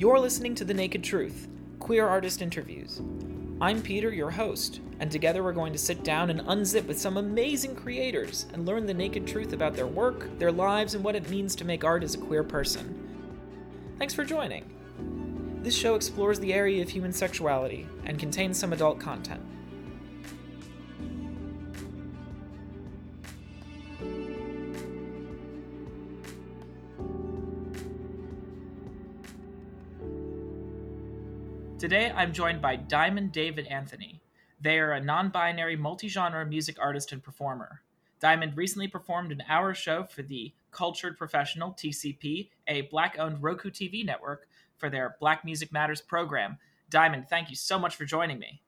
You're listening to The Naked Truth Queer Artist Interviews. I'm Peter, your host, and together we're going to sit down and unzip with some amazing creators and learn the naked truth about their work, their lives, and what it means to make art as a queer person. Thanks for joining. This show explores the area of human sexuality and contains some adult content. Today I'm joined by Diamond David Anthony. They are a non binary, multi genre music artist and performer. Diamond recently performed an hour show for the Cultured Professional, TCP, a black owned Roku TV network, for their Black Music Matters program. Diamond, thank you so much for joining me.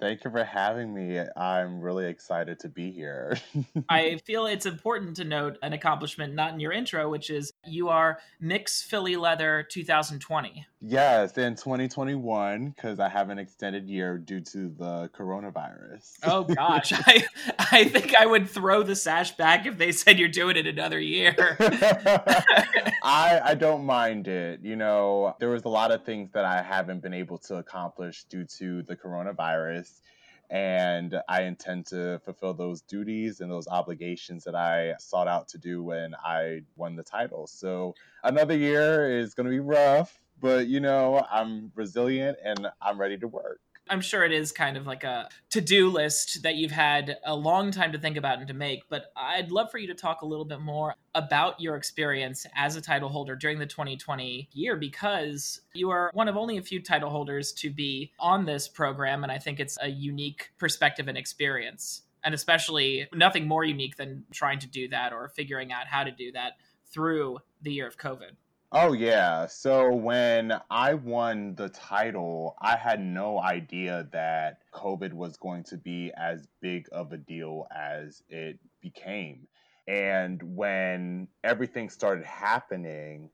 Thank you for having me. I'm really excited to be here. I feel it's important to note an accomplishment not in your intro, which is you are Mx Philly Leather 2020. Yes, in 2021, because I have an extended year due to the coronavirus. Oh gosh, I I think I would throw the sash back if they said you're doing it another year. I I don't mind it. You know, there was a lot of things that I haven't been able to accomplish due to the coronavirus and I intend to fulfill those duties and those obligations that I sought out to do when I won the title. So another year is going to be rough, but you know, I'm resilient and I'm ready to work. I'm sure it is kind of like a to do list that you've had a long time to think about and to make, but I'd love for you to talk a little bit more about your experience as a title holder during the 2020 year because you are one of only a few title holders to be on this program, and I think it's a unique perspective and experience. And especially nothing more unique than trying to do that or figuring out how to do that through the year of COVID. Oh yeah. So when I won the title, I had no idea that COVID was going to be as big of a deal as it became. And when everything started happening,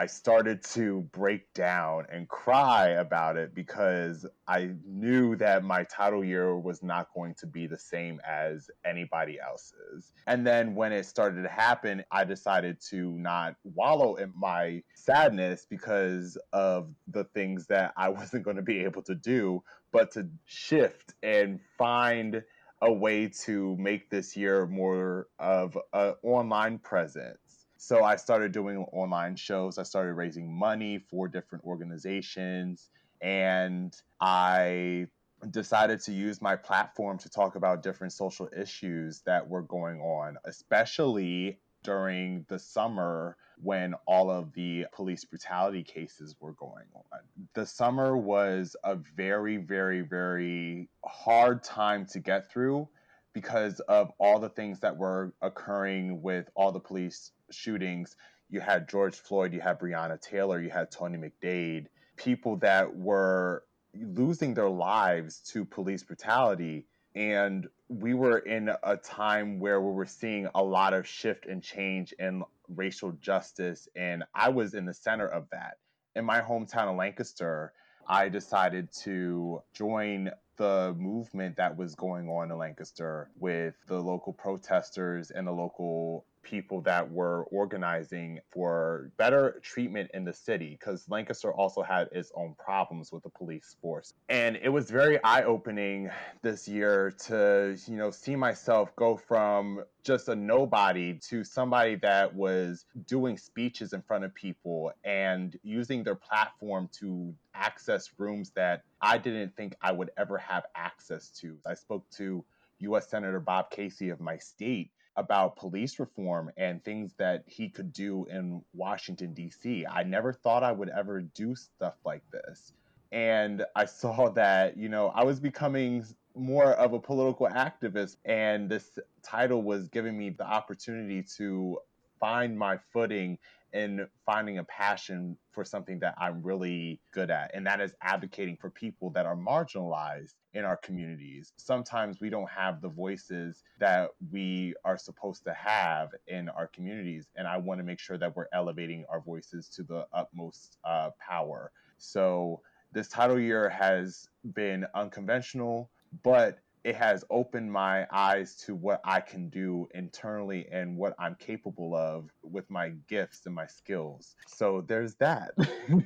I started to break down and cry about it because I knew that my title year was not going to be the same as anybody else's. And then when it started to happen, I decided to not wallow in my sadness because of the things that I wasn't going to be able to do, but to shift and find a way to make this year more of an online presence so I started doing online shows. I started raising money for different organizations. And I decided to use my platform to talk about different social issues that were going on, especially during the summer when all of the police brutality cases were going on. The summer was a very, very, very hard time to get through because of all the things that were occurring with all the police shootings. You had George Floyd, you had Breonna Taylor, you had Tony McDade, people that were losing their lives to police brutality. And we were in a time where we were seeing a lot of shift and change in racial justice. And I was in the center of that. In my hometown of Lancaster, I decided to join the movement that was going on in Lancaster with the local protesters and the local people that were organizing for better treatment in the city because Lancaster also had its own problems with the police force. And it was very eye-opening this year to, you know, see myself go from just a nobody to somebody that was doing speeches in front of people and using their platform to access rooms that I didn't think I would ever have access to. I spoke to US Senator Bob Casey of my state about police reform and things that he could do in Washington, D.C. I never thought I would ever do stuff like this. And I saw that, you know, I was becoming more of a political activist, and this title was giving me the opportunity to find my footing in finding a passion for something that I'm really good at, and that is advocating for people that are marginalized in our communities. Sometimes we don't have the voices that we are supposed to have in our communities, and I want to make sure that we're elevating our voices to the utmost uh, power. So, this title year has been unconventional, but it has opened my eyes to what I can do internally and what I'm capable of with my gifts and my skills. So there's that.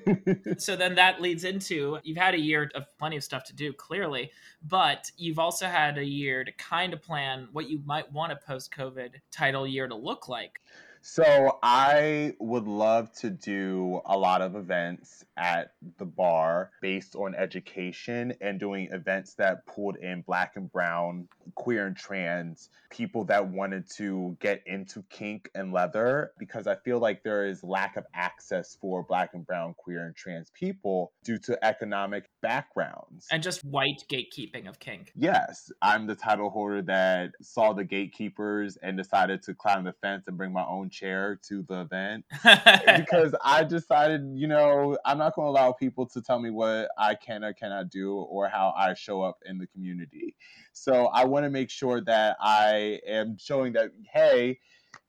so then that leads into you've had a year of plenty of stuff to do, clearly, but you've also had a year to kind of plan what you might want a post COVID title year to look like. So I would love to do a lot of events at the bar based on education and doing events that pulled in black and brown, queer and trans people that wanted to get into kink and leather because I feel like there is lack of access for black and brown, queer and trans people due to economic backgrounds and just white gatekeeping of kink. Yes, I'm the title holder that saw the gatekeepers and decided to climb the fence and bring my own chair to the event because I decided, you know, I'm not going to allow people to tell me what I can or cannot do or how I show up in the community. So I want to make sure that I am showing that, hey,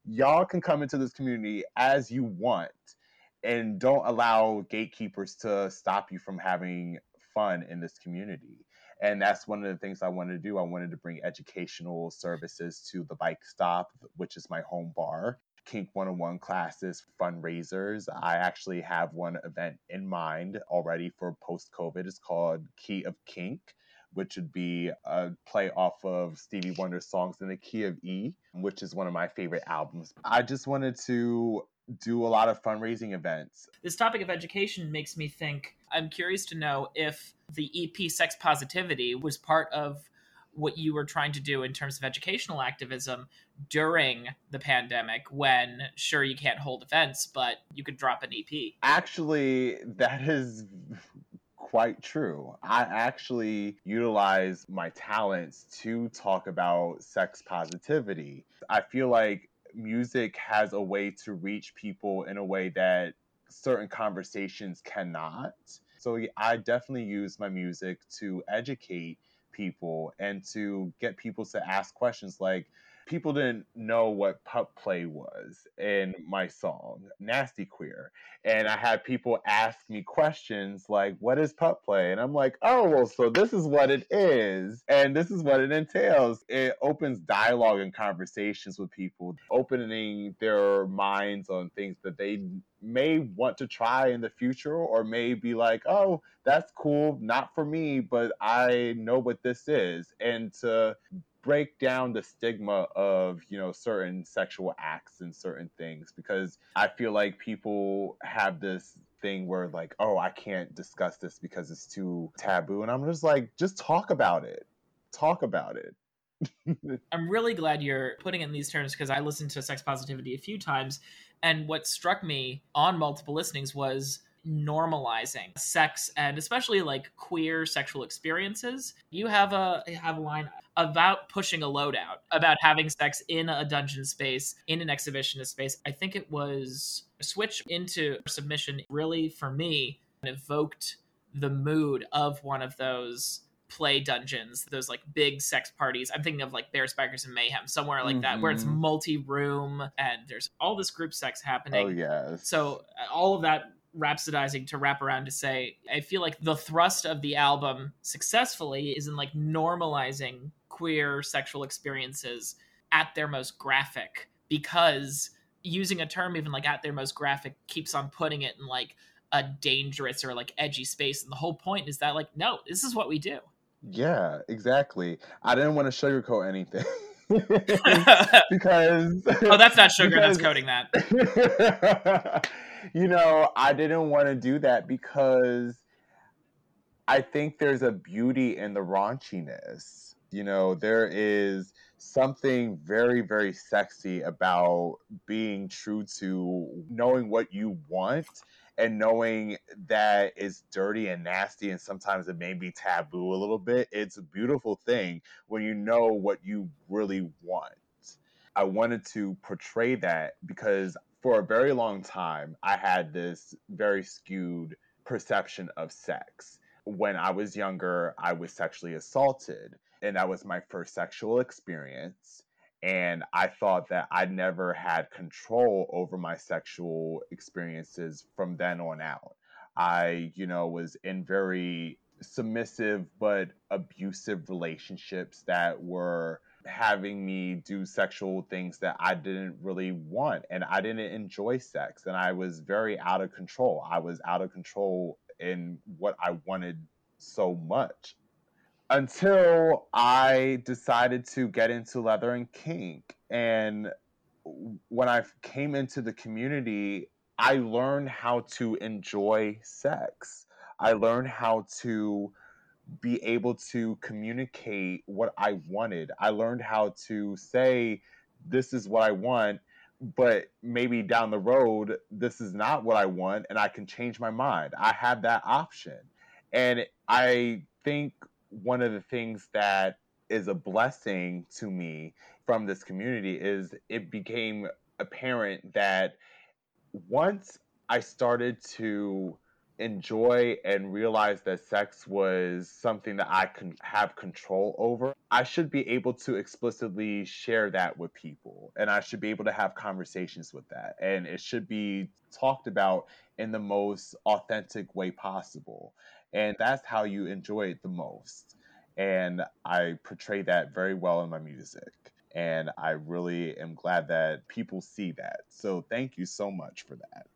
y'all can come into this community as you want and don't allow gatekeepers to stop you from having fun in this community and that's one of the things I wanted to do. I wanted to bring educational services to the bike stop, which is my home bar. Kink 101 classes, fundraisers. I actually have one event in mind already for post COVID. It's called Key of Kink, which would be a play off of Stevie Wonder's songs in the key of E, which is one of my favorite albums. I just wanted to do a lot of fundraising events. This topic of education makes me think I'm curious to know if the EP Sex Positivity was part of what you were trying to do in terms of educational activism during the pandemic when sure you can't hold events but you could drop an ep actually that is quite true. I actually utilize my talents to talk about sex positivity. I feel like music has a way to reach people in a way that certain conversations cannot. So i definitely use my music to educate people and to get people to ask questions like people didn't know what pup play was in my song nasty queer. And i had people ask me questions like what is pup play? And i'm like oh well so this is what it is and this is what it entails. It opens dialogue and conversations with people opening their minds on things that they may want to try in the future or may be like, oh, that's cool, not for me, but I know what this is. And to break down the stigma of, you know, certain sexual acts and certain things because I feel like people have this thing where like, oh, I can't discuss this because it's too taboo. And I'm just like, just talk about it. Talk about it. I'm really glad you're putting in these terms because I listened to Sex Positivity a few times and what struck me on multiple listenings was normalizing sex and especially like queer sexual experiences. You have a have a line about pushing a load out, about having sex in a dungeon space, in an exhibitionist space. I think it was a switch into submission really for me evoked the mood of one of those play dungeons, those like big sex parties. I'm thinking of like Bear Spikers and Mayhem, somewhere like mm-hmm. that, where it's mm-hmm. multi room and there's all this group sex happening. Oh, yes. So uh, all of that rhapsodizing to wrap around to say, I feel like the thrust of the album successfully is in like normalizing queer sexual experiences at their most graphic because using a term even like at their most graphic keeps on putting it in like a dangerous or like edgy space and the whole point is that like no this is what we do yeah, exactly. I didn't want to sugarcoat anything. because oh that's not sugar because, that's coating that you know i didn't want to do that because i think there's a beauty in the raunchiness you know there is something very very sexy about being true to knowing what you want and knowing that it's dirty and nasty and sometimes it may be taboo a little bit, it's a beautiful thing when you know what you really want. I wanted to portray that because for a very long time, I had this very skewed perception of sex. When I was younger, I was sexually assaulted, and that was my first sexual experience and I thought that I never had control over my sexual experiences from then on out. I, you know, was in very submissive but abusive relationships that were having me do sexual things that I didn't really want and I didn't enjoy sex and I was very out of control. I was out of control in what I wanted so much until I decided to get into leather and kink and when I came into the community I learned how to enjoy sex. I learned how to be able to communicate what I wanted. I learned how to say, this is what I want, but maybe down the road, this is not what I want, and I can change my mind. I have that option. And I think one of the things that is a blessing to me from this community is it became apparent that once I started to enjoy and realize that sex was something that I can have control over, I should be able to explicitly share that with people and I should be able to have conversations with that. And it should be talked about in the most authentic way possible. And that's how you enjoy it the most. And I portray that very well in my music. And I really am glad that people see that. So thank you so much for that.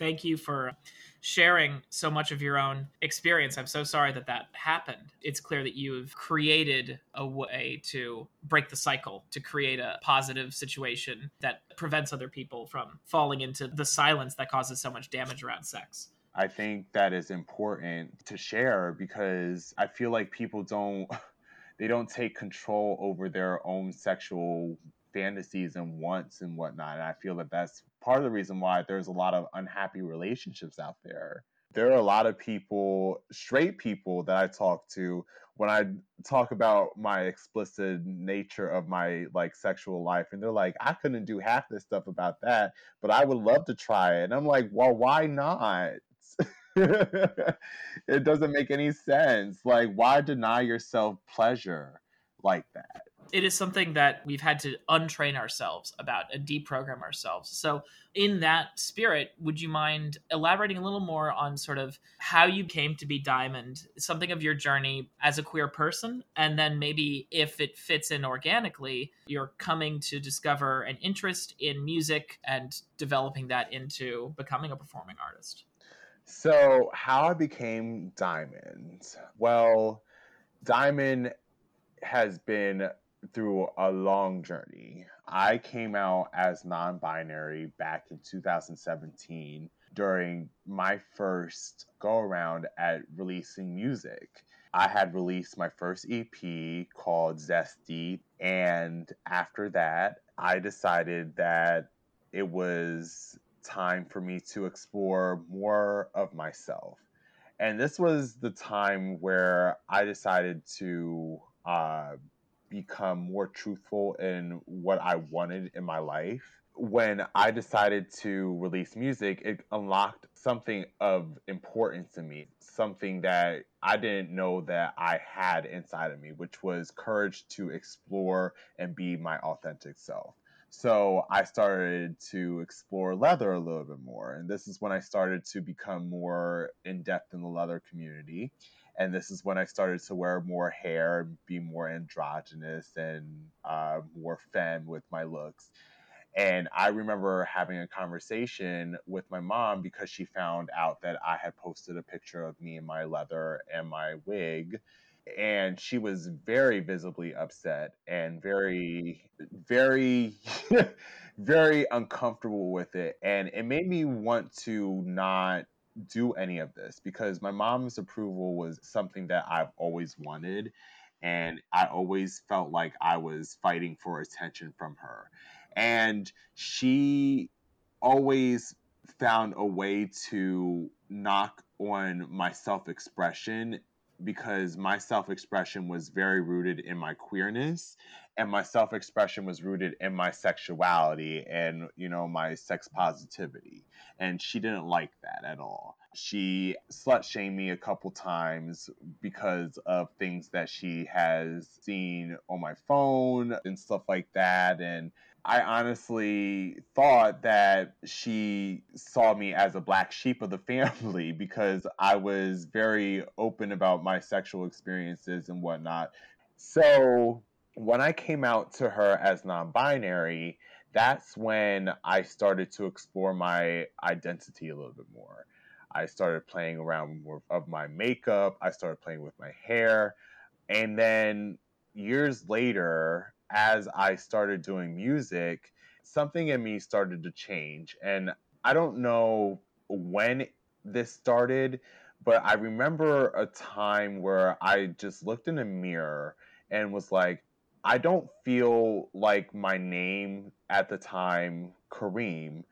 Thank you for sharing so much of your own experience. I'm so sorry that that happened. It's clear that you've created a way to break the cycle, to create a positive situation that prevents other people from falling into the silence that causes so much damage around sex. I think that is important to share because I feel like people don't they don't take control over their own sexual fantasies and wants and whatnot. And I feel that that's part of the reason why there's a lot of unhappy relationships out there. There are a lot of people, straight people that I talk to when I talk about my explicit nature of my like sexual life and they're like I couldn't do half this stuff about that, but I would love to try it. And I'm like, "Well, why not?" it doesn't make any sense. Like, why deny yourself pleasure like that? It is something that we've had to untrain ourselves about and deprogram ourselves. So, in that spirit, would you mind elaborating a little more on sort of how you came to be Diamond, something of your journey as a queer person, and then maybe if it fits in organically, you're coming to discover an interest in music and developing that into becoming a performing artist? So, how I became Diamond? Well, Diamond has been through a long journey. I came out as non binary back in 2017 during my first go around at releasing music. I had released my first EP called Zesty, and after that, I decided that it was time for me to explore more of myself. And this was the time where I decided to uh, become more truthful in what I wanted in my life. When I decided to release music, it unlocked something of importance to me, something that I didn't know that I had inside of me, which was courage to explore and be my authentic self. So I started to explore leather a little bit more. And this is when I started to become more in depth in the leather community. And this is when I started to wear more hair, and be more androgynous and uh, more femme with my looks. And I remember having a conversation with my mom because she found out that I had posted a picture of me in my leather and my wig and she was very visibly upset and very very very uncomfortable with it and it made me want to not do any of this because my mom's approval was something that I've always wanted and I always felt like I was fighting for attention from her. And she always found a way to knock on my self-expression because my self expression was very rooted in my queerness and my self expression was rooted in my sexuality and, you know, my sex positivity. And she didn't like that at all. She slut shamed me a couple times because of things that she has seen on my phone and stuff like that. And I honestly thought that she saw me as a black sheep of the family because I was very open about my sexual experiences and whatnot. So when I came out to her as non binary, that's when I started to explore my identity a little bit more. I started playing around with of my makeup. I started playing with my hair. And then years later, as I started doing music, something in me started to change. And I don't know when this started, but I remember a time where I just looked in a mirror and was like, I don't feel like my name at the time, Kareem,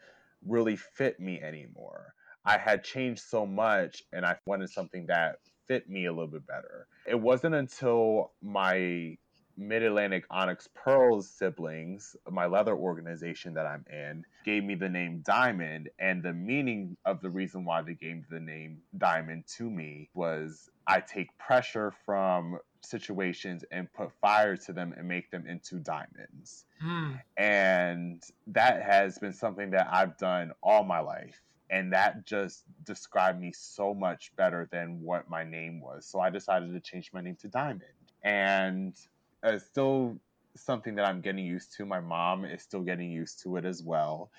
really fit me anymore. I had changed so much and I wanted something that fit me a little bit better. It wasn't until my Mid Atlantic Onyx Pearls siblings, my leather organization that I'm in, gave me the name Diamond. And the meaning of the reason why they gave the name Diamond to me was I take pressure from situations and put fire to them and make them into diamonds. Mm. And that has been something that I've done all my life. And that just described me so much better than what my name was. So I decided to change my name to Diamond. And it's still something that I'm getting used to. My mom is still getting used to it as well.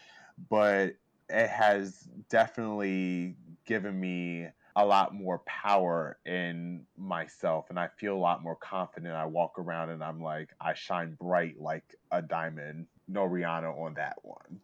But it has definitely given me a lot more power in myself and I feel a lot more confident. I walk around and I'm like, I shine bright like a diamond. No Rihanna on that one.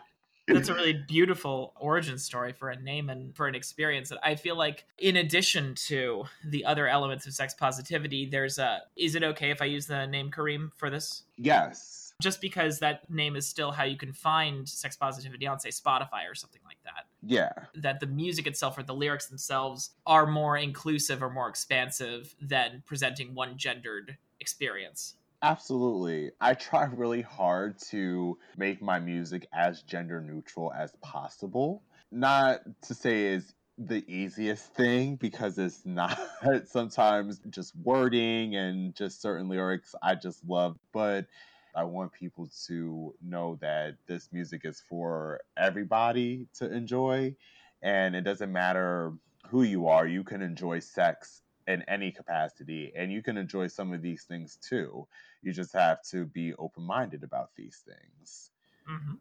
That's a really beautiful origin story for a name and for an experience that I feel like in addition to the other elements of sex positivity, there's a is it okay if I use the name Kareem for this? Yes. Just because that name is still how you can find sex positivity on say spotify or something like that. Yeah. That the music itself or the lyrics themselves are more inclusive or more expansive than presenting one gendered experience Absolutely. I try really hard to make my music as gender neutral as possible. Not to say it's the easiest thing because it's not sometimes just wording and just certain lyrics I just love, but I want people to know that this music is for everybody to enjoy. And it doesn't matter who you are, you can enjoy sex in any capacity. And you can enjoy some of these things too. You just have to be open minded about these things. Mm-hmm.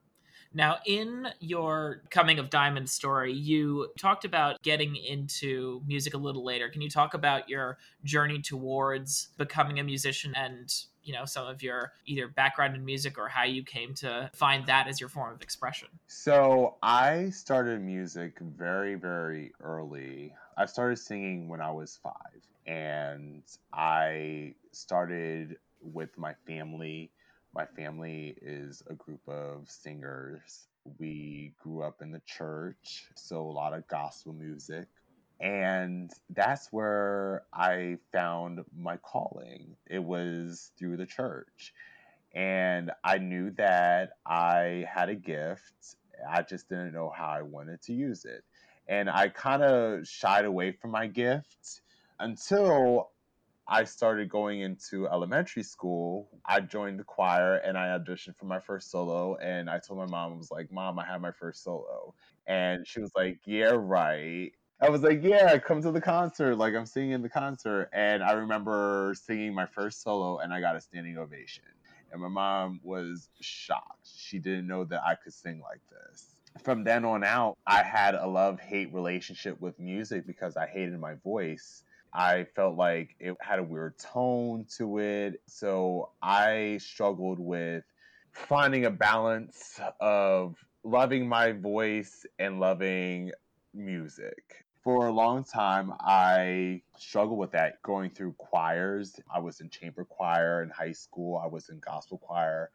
Now, in your coming of diamond story, you talked about getting into music a little later. Can you talk about your journey towards becoming a musician and you know some of your either background in music or how you came to find that as your form of expression so i started music very very early i started singing when i was five and i started with my family my family is a group of singers we grew up in the church so a lot of gospel music and that's where I found my calling. It was through the church. And I knew that I had a gift. I just didn't know how I wanted to use it. And I kind of shied away from my gift until I started going into elementary school. I joined the choir and I auditioned for my first solo. And I told my mom, I was like, Mom, I had my first solo. And she was like, Yeah, right. I was like, yeah, come to the concert. Like I'm singing in the concert. And I remember singing my first solo and I got a standing ovation. And my mom was shocked. She didn't know that I could sing like this. From then on out, I had a love hate relationship with music because I hated my voice. I felt like it had a weird tone to it. So I struggled with finding a balance of loving my voice and loving music for a long time, I struggled with that going through choirs. I was in chamber choir in high school, I was in gospel choir,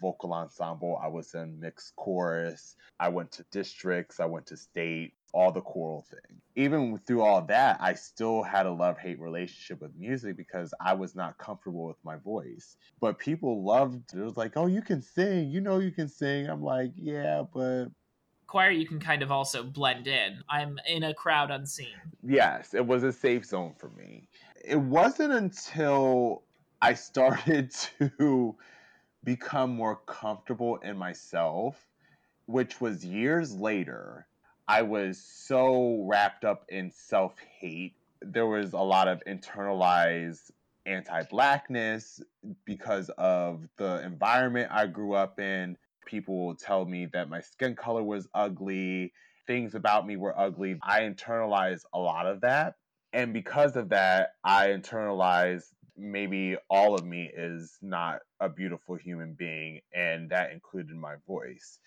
vocal ensemble, I was in mixed chorus, I went to districts, I went to state, all the choral thing. Even through all that, I still had a love hate relationship with music because I was not comfortable with my voice. But people loved it. It was like, oh, you can sing. You know, you can sing. I'm like, yeah, but choir you can kind of also blend in. I'm in a crowd unseen. Yes, it was a safe zone for me. It wasn't until I started to become more comfortable in myself, which was years later. I was so wrapped up in self hate. There was a lot of internalized anti blackness because of the environment I grew up in. People will tell me that my skin color was ugly, things about me were ugly. I internalized a lot of that. And because of that, I internalized maybe all of me is not a beautiful human being, and that included my voice.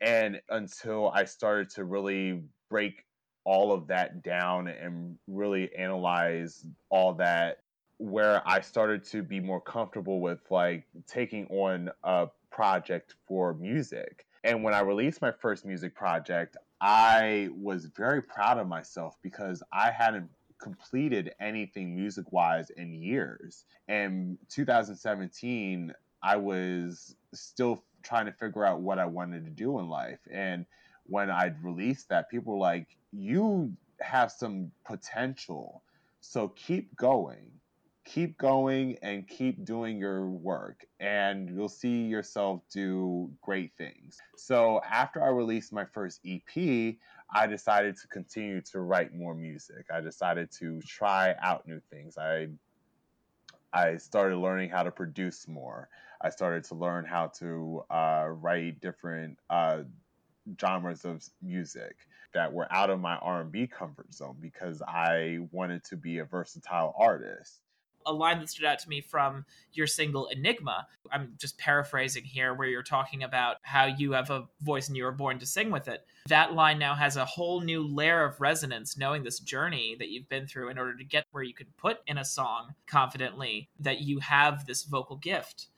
And until I started to really break all of that down and really analyze all that, where I started to be more comfortable with like taking on a project for music. And when I released my first music project, I was very proud of myself because I hadn't completed anything music wise in years. And 2017, I was still trying to figure out what I wanted to do in life. And when I'd released that, people were like, You have some potential. So keep going. Keep going and keep doing your work, and you'll see yourself do great things. So, after I released my first EP, I decided to continue to write more music. I decided to try out new things. I I started learning how to produce more. I started to learn how to uh, write different uh, genres of music that were out of my R&B comfort zone because I wanted to be a versatile artist a line that stood out to me from your single Enigma. I'm just paraphrasing here, where you're talking about how you have a voice and you were born to sing with it. That line now has a whole new layer of resonance, knowing this journey that you've been through in order to get where you could put in a song confidently that you have this vocal gift.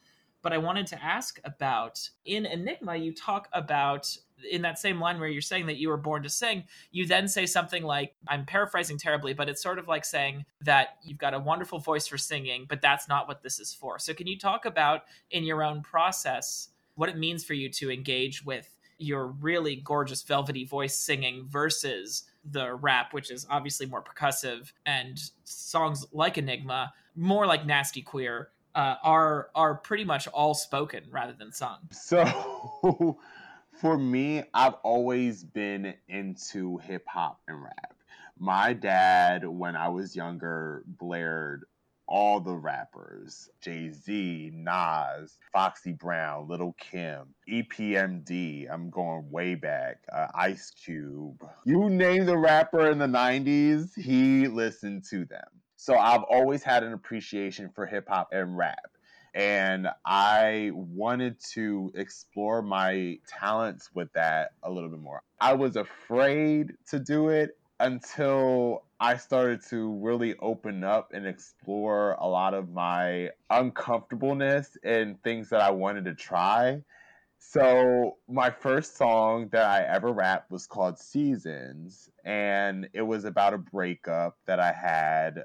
But I wanted to ask about in Enigma, you talk about in that same line where you're saying that you were born to sing, you then say something like, I'm paraphrasing terribly, but it's sort of like saying that you've got a wonderful voice for singing, but that's not what this is for. So, can you talk about in your own process what it means for you to engage with your really gorgeous, velvety voice singing versus the rap, which is obviously more percussive, and songs like Enigma, more like Nasty Queer? Uh, are are pretty much all spoken rather than sung. So for me, I've always been into hip hop and rap. My dad, when I was younger, blared all the rappers Jay Z, Nas, Foxy Brown, Lil' Kim, EPMD. I'm going way back. Uh, Ice Cube. You name the rapper in the 90s, he listened to them. So I've always had an appreciation for hip hop and rap and I wanted to explore my talents with that a little bit more. I was afraid to do it until I started to really open up and explore a lot of my uncomfortableness and things that I wanted to try. So, my first song that I ever rapped was called Seasons, and it was about a breakup that I had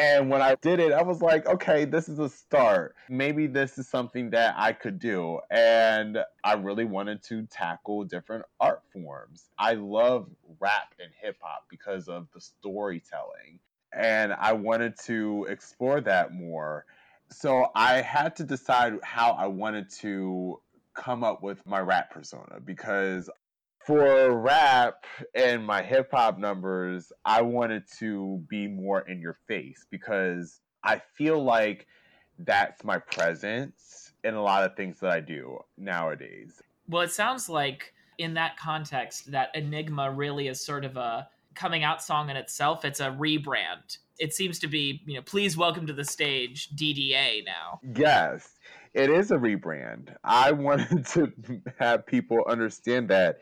and when I did it, I was like, okay, this is a start. Maybe this is something that I could do. And I really wanted to tackle different art forms. I love rap and hip hop because of the storytelling. And I wanted to explore that more. So I had to decide how I wanted to come up with my rap persona because for rap and my hip hop numbers, I wanted to be more in your face because I feel like that's my presence in a lot of things that I do nowadays. Well, it sounds like in that context, that Enigma really is sort of a coming out song in itself. It's a rebrand. It seems to be, you know, please welcome to the stage DDA now. Yes, it is a rebrand. I wanted to have people understand that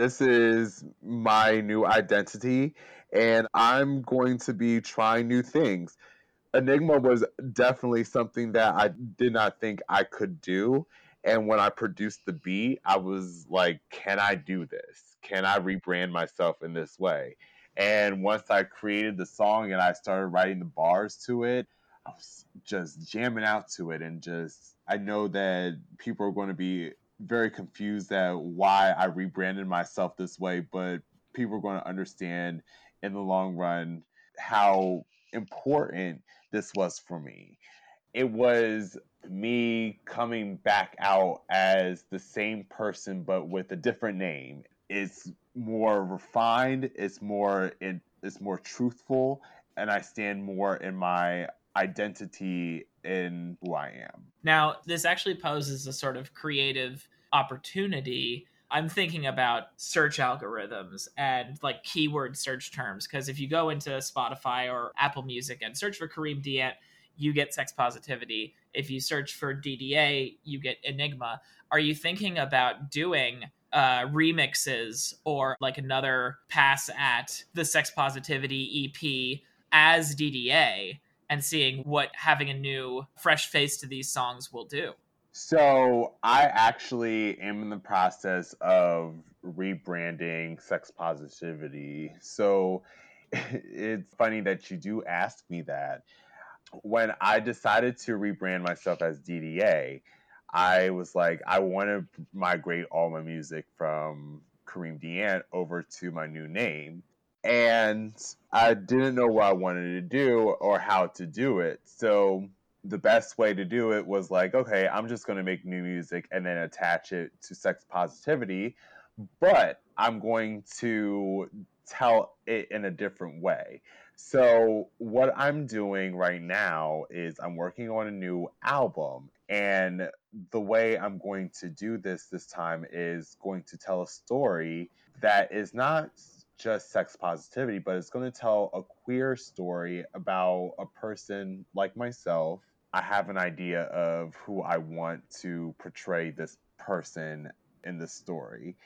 this is my new identity, and I'm going to be trying new things. Enigma was definitely something that I did not think I could do. And when I produced the beat, I was like, can I do this? Can I rebrand myself in this way? And once I created the song and I started writing the bars to it, I was just jamming out to it. And just, I know that people are going to be very confused at why I rebranded myself this way, but people are going to understand in the long run how important this was for me. It was me coming back out as the same person but with a different name. It's more refined, it's more in, it's more truthful, and I stand more in my identity in who I am. Now, this actually poses a sort of creative opportunity. I'm thinking about search algorithms and like keyword search terms because if you go into Spotify or Apple Music and search for Kareem Diant, you get sex positivity. If you search for DDA, you get Enigma. Are you thinking about doing uh, remixes or like another pass at the sex positivity EP as DDA and seeing what having a new fresh face to these songs will do? So I actually am in the process of rebranding sex positivity. So it's funny that you do ask me that. When I decided to rebrand myself as DDA, I was like, I want to migrate all my music from Kareem Diant over to my new name. And I didn't know what I wanted to do or how to do it. So the best way to do it was like, okay, I'm just going to make new music and then attach it to sex positivity, but I'm going to tell it in a different way. So, what I'm doing right now is I'm working on a new album and the way I'm going to do this this time is going to tell a story that is not just sex positivity, but it's going to tell a queer story about a person like myself. I have an idea of who I want to portray this person in the story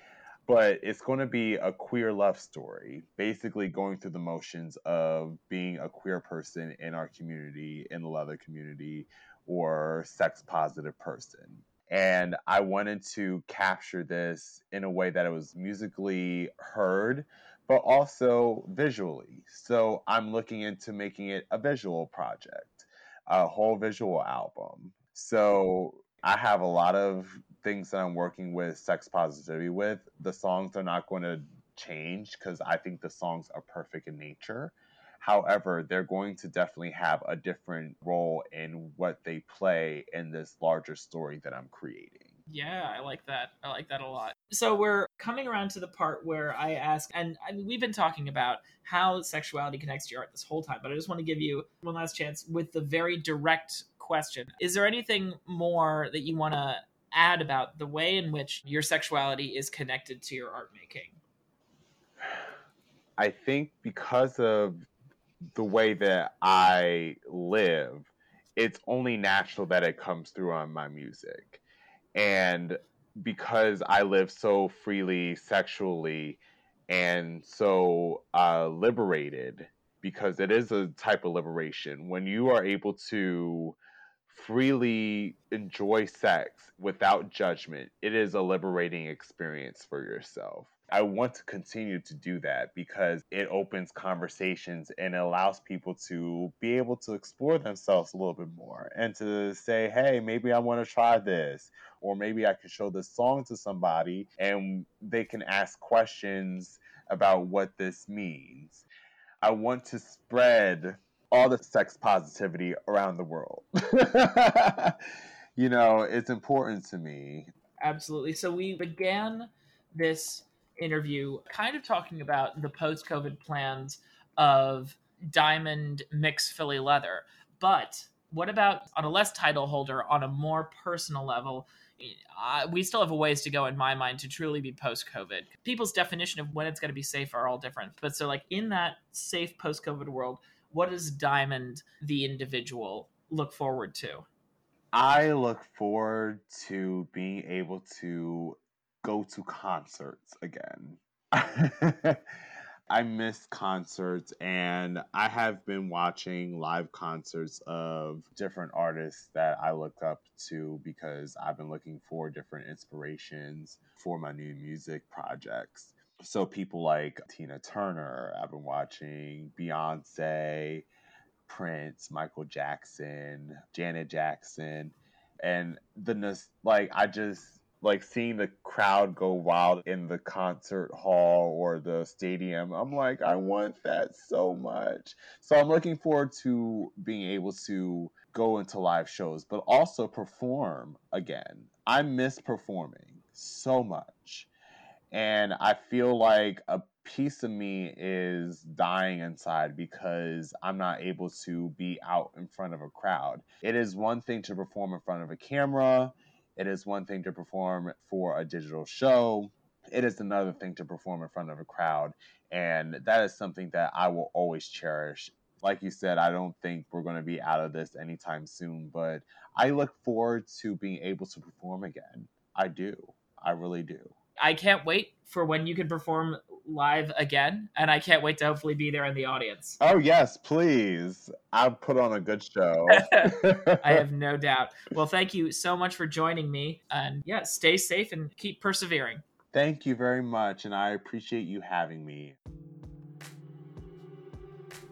but it's going to be a queer love story, basically going through the motions of being a queer person in our community, in the leather community, or sex positive person. And I wanted to capture this in a way that it was musically heard, but also visually. So I'm looking into making it a visual project, a whole visual album. So I have a lot of things that I'm working with sex positivity with. The songs are not going to change because I think the songs are perfect in nature. However, they're going to definitely have a different role in what they play in this larger story that I'm creating. Yeah, I like that. I like that a lot. So we're coming around to the part where I ask, and I mean, we've been talking about how sexuality connects to your art this whole time, but I just want to give you one last chance with the very direct question. Is there anything more that you want to add about the way in which your sexuality is connected to your art making? I think because of the way that I live, it's only natural that it comes through on my music. And because I live so freely sexually and so uh, liberated, because it is a type of liberation, when you are able to freely enjoy sex without judgment, it is a liberating experience for yourself. I want to continue to do that because it opens conversations and allows people to be able to explore themselves a little bit more and to say, hey, maybe I want to try this, or maybe I can show this song to somebody and they can ask questions about what this means. I want to spread all the sex positivity around the world. you know, it's important to me. Absolutely. So we began this interview kind of talking about the post COVID plans of Diamond Mx Philly Leather. But what about on a less title holder, on a more personal level? Uh, we still have a ways to go in my mind to truly be post COVID. People's definition of when it's going to be safe are all different. But so, like in that safe post COVID world, what does Diamond, the individual, look forward to? I look forward to being able to go to concerts again. I miss concerts and I have been watching live concerts of different artists that I look up to because I've been looking for different inspirations for my new music projects so people like Tina Turner, I've been watching Beyonce, Prince, Michael Jackson, Janet Jackson, and the like. I just like seeing the crowd go wild in the concert hall or the stadium. I'm like, I want that so much. So I'm looking forward to being able to go into live shows, but also perform again. I miss performing so much. And I feel like a piece of me is dying inside because I'm not able to be out in front of a crowd. It is one thing to perform in front of a camera, it is one thing to perform for a digital show, it is another thing to perform in front of a crowd. And that is something that I will always cherish. Like you said, I don't think we're going to be out of this anytime soon, but I look forward to being able to perform again. I do. I really do. I can't wait for when you can perform live again, and I can't wait to hopefully be there in the audience. Oh yes, please! I'll put on a good show. I have no doubt. Well, thank you so much for joining me, and yeah, stay safe and keep persevering. Thank you very much, and I appreciate you having me.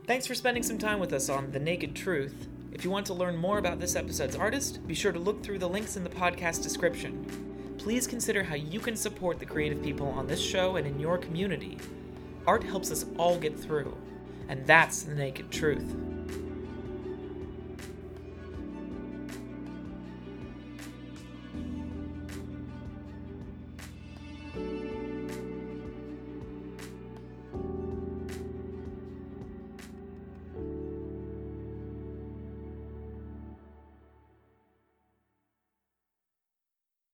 Thanks for spending some time with us on The Naked Truth. If you want to learn more about this episode's artist, be sure to look through the links in the podcast description please consider how you can support the creative people on this show and in your community. Art helps us all get through, and that's the naked truth.